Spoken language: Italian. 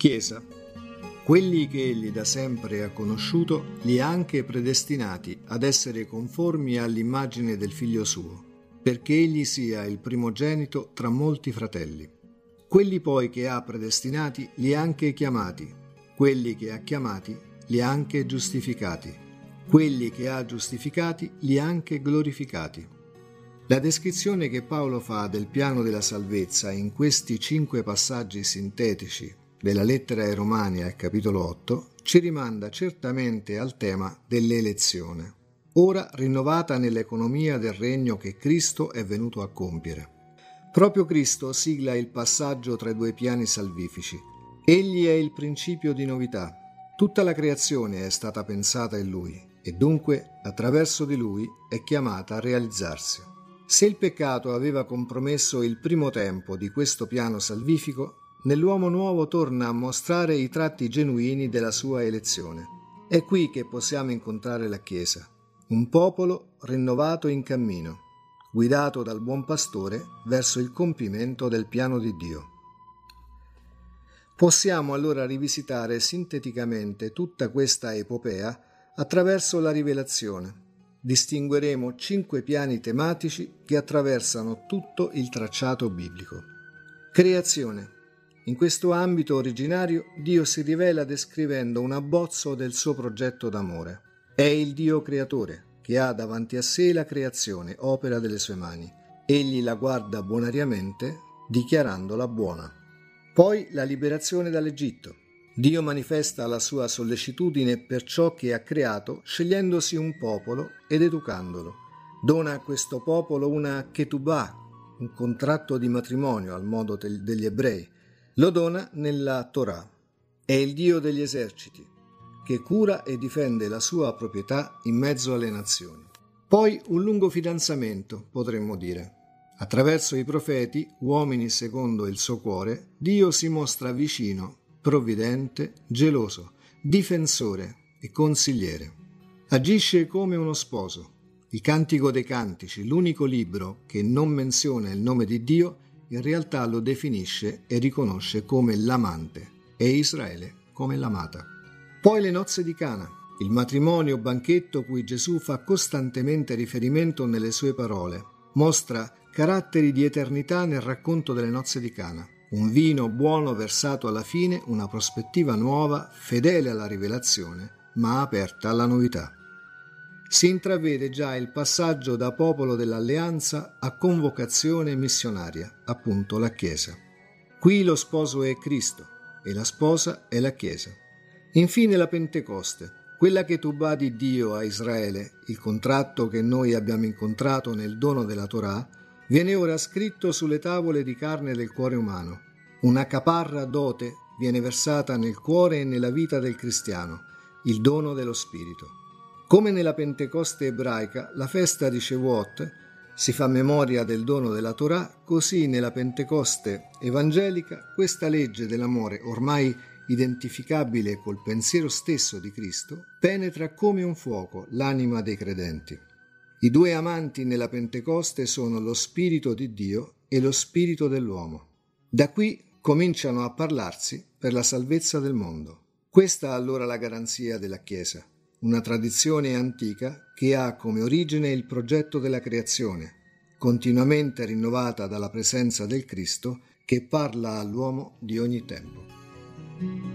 Chiesa. Quelli che egli da sempre ha conosciuto li ha anche predestinati ad essere conformi all'immagine del figlio suo, perché egli sia il primogenito tra molti fratelli. Quelli poi che ha predestinati li ha anche chiamati, quelli che ha chiamati li ha anche giustificati, quelli che ha giustificati li ha anche glorificati. La descrizione che Paolo fa del piano della salvezza in questi cinque passaggi sintetici della lettera ai Romani al capitolo 8 ci rimanda certamente al tema dell'elezione, ora rinnovata nell'economia del regno che Cristo è venuto a compiere. Proprio Cristo sigla il passaggio tra i due piani salvifici. Egli è il principio di novità. Tutta la creazione è stata pensata in Lui e dunque attraverso di Lui è chiamata a realizzarsi. Se il peccato aveva compromesso il primo tempo di questo piano salvifico, nell'uomo nuovo torna a mostrare i tratti genuini della sua elezione. È qui che possiamo incontrare la Chiesa, un popolo rinnovato in cammino, guidato dal buon pastore verso il compimento del piano di Dio. Possiamo allora rivisitare sinteticamente tutta questa epopea attraverso la rivelazione distingueremo cinque piani tematici che attraversano tutto il tracciato biblico. Creazione. In questo ambito originario Dio si rivela descrivendo un abbozzo del suo progetto d'amore. È il Dio creatore che ha davanti a sé la creazione, opera delle sue mani. Egli la guarda bonariamente, dichiarandola buona. Poi la liberazione dall'Egitto. Dio manifesta la sua sollecitudine per ciò che ha creato, scegliendosi un popolo ed educandolo. Dona a questo popolo una ketubah, un contratto di matrimonio al modo degli ebrei. Lo dona nella Torah. È il Dio degli eserciti, che cura e difende la sua proprietà in mezzo alle nazioni. Poi un lungo fidanzamento, potremmo dire. Attraverso i profeti, uomini secondo il suo cuore, Dio si mostra vicino provvidente, geloso, difensore e consigliere. Agisce come uno sposo. Il Cantico dei Cantici, l'unico libro che non menziona il nome di Dio, in realtà lo definisce e riconosce come l'amante e Israele come l'amata. Poi le nozze di Cana, il matrimonio banchetto cui Gesù fa costantemente riferimento nelle sue parole, mostra caratteri di eternità nel racconto delle nozze di Cana un vino buono versato alla fine, una prospettiva nuova, fedele alla rivelazione, ma aperta alla novità. Si intravede già il passaggio da popolo dell'alleanza a convocazione missionaria, appunto la Chiesa. Qui lo sposo è Cristo e la sposa è la Chiesa. Infine la Pentecoste, quella che tu badi Dio a Israele, il contratto che noi abbiamo incontrato nel dono della Torah, viene ora scritto sulle tavole di carne del cuore umano. Una caparra dote viene versata nel cuore e nella vita del cristiano, il dono dello Spirito. Come nella Pentecoste ebraica, la festa di Shavuot si fa memoria del dono della Torah, così nella Pentecoste evangelica questa legge dell'amore, ormai identificabile col pensiero stesso di Cristo, penetra come un fuoco l'anima dei credenti. I due amanti nella Pentecoste sono lo Spirito di Dio e lo Spirito dell'uomo. Da qui cominciano a parlarsi per la salvezza del mondo. Questa allora la garanzia della Chiesa, una tradizione antica che ha come origine il progetto della creazione, continuamente rinnovata dalla presenza del Cristo che parla all'uomo di ogni tempo.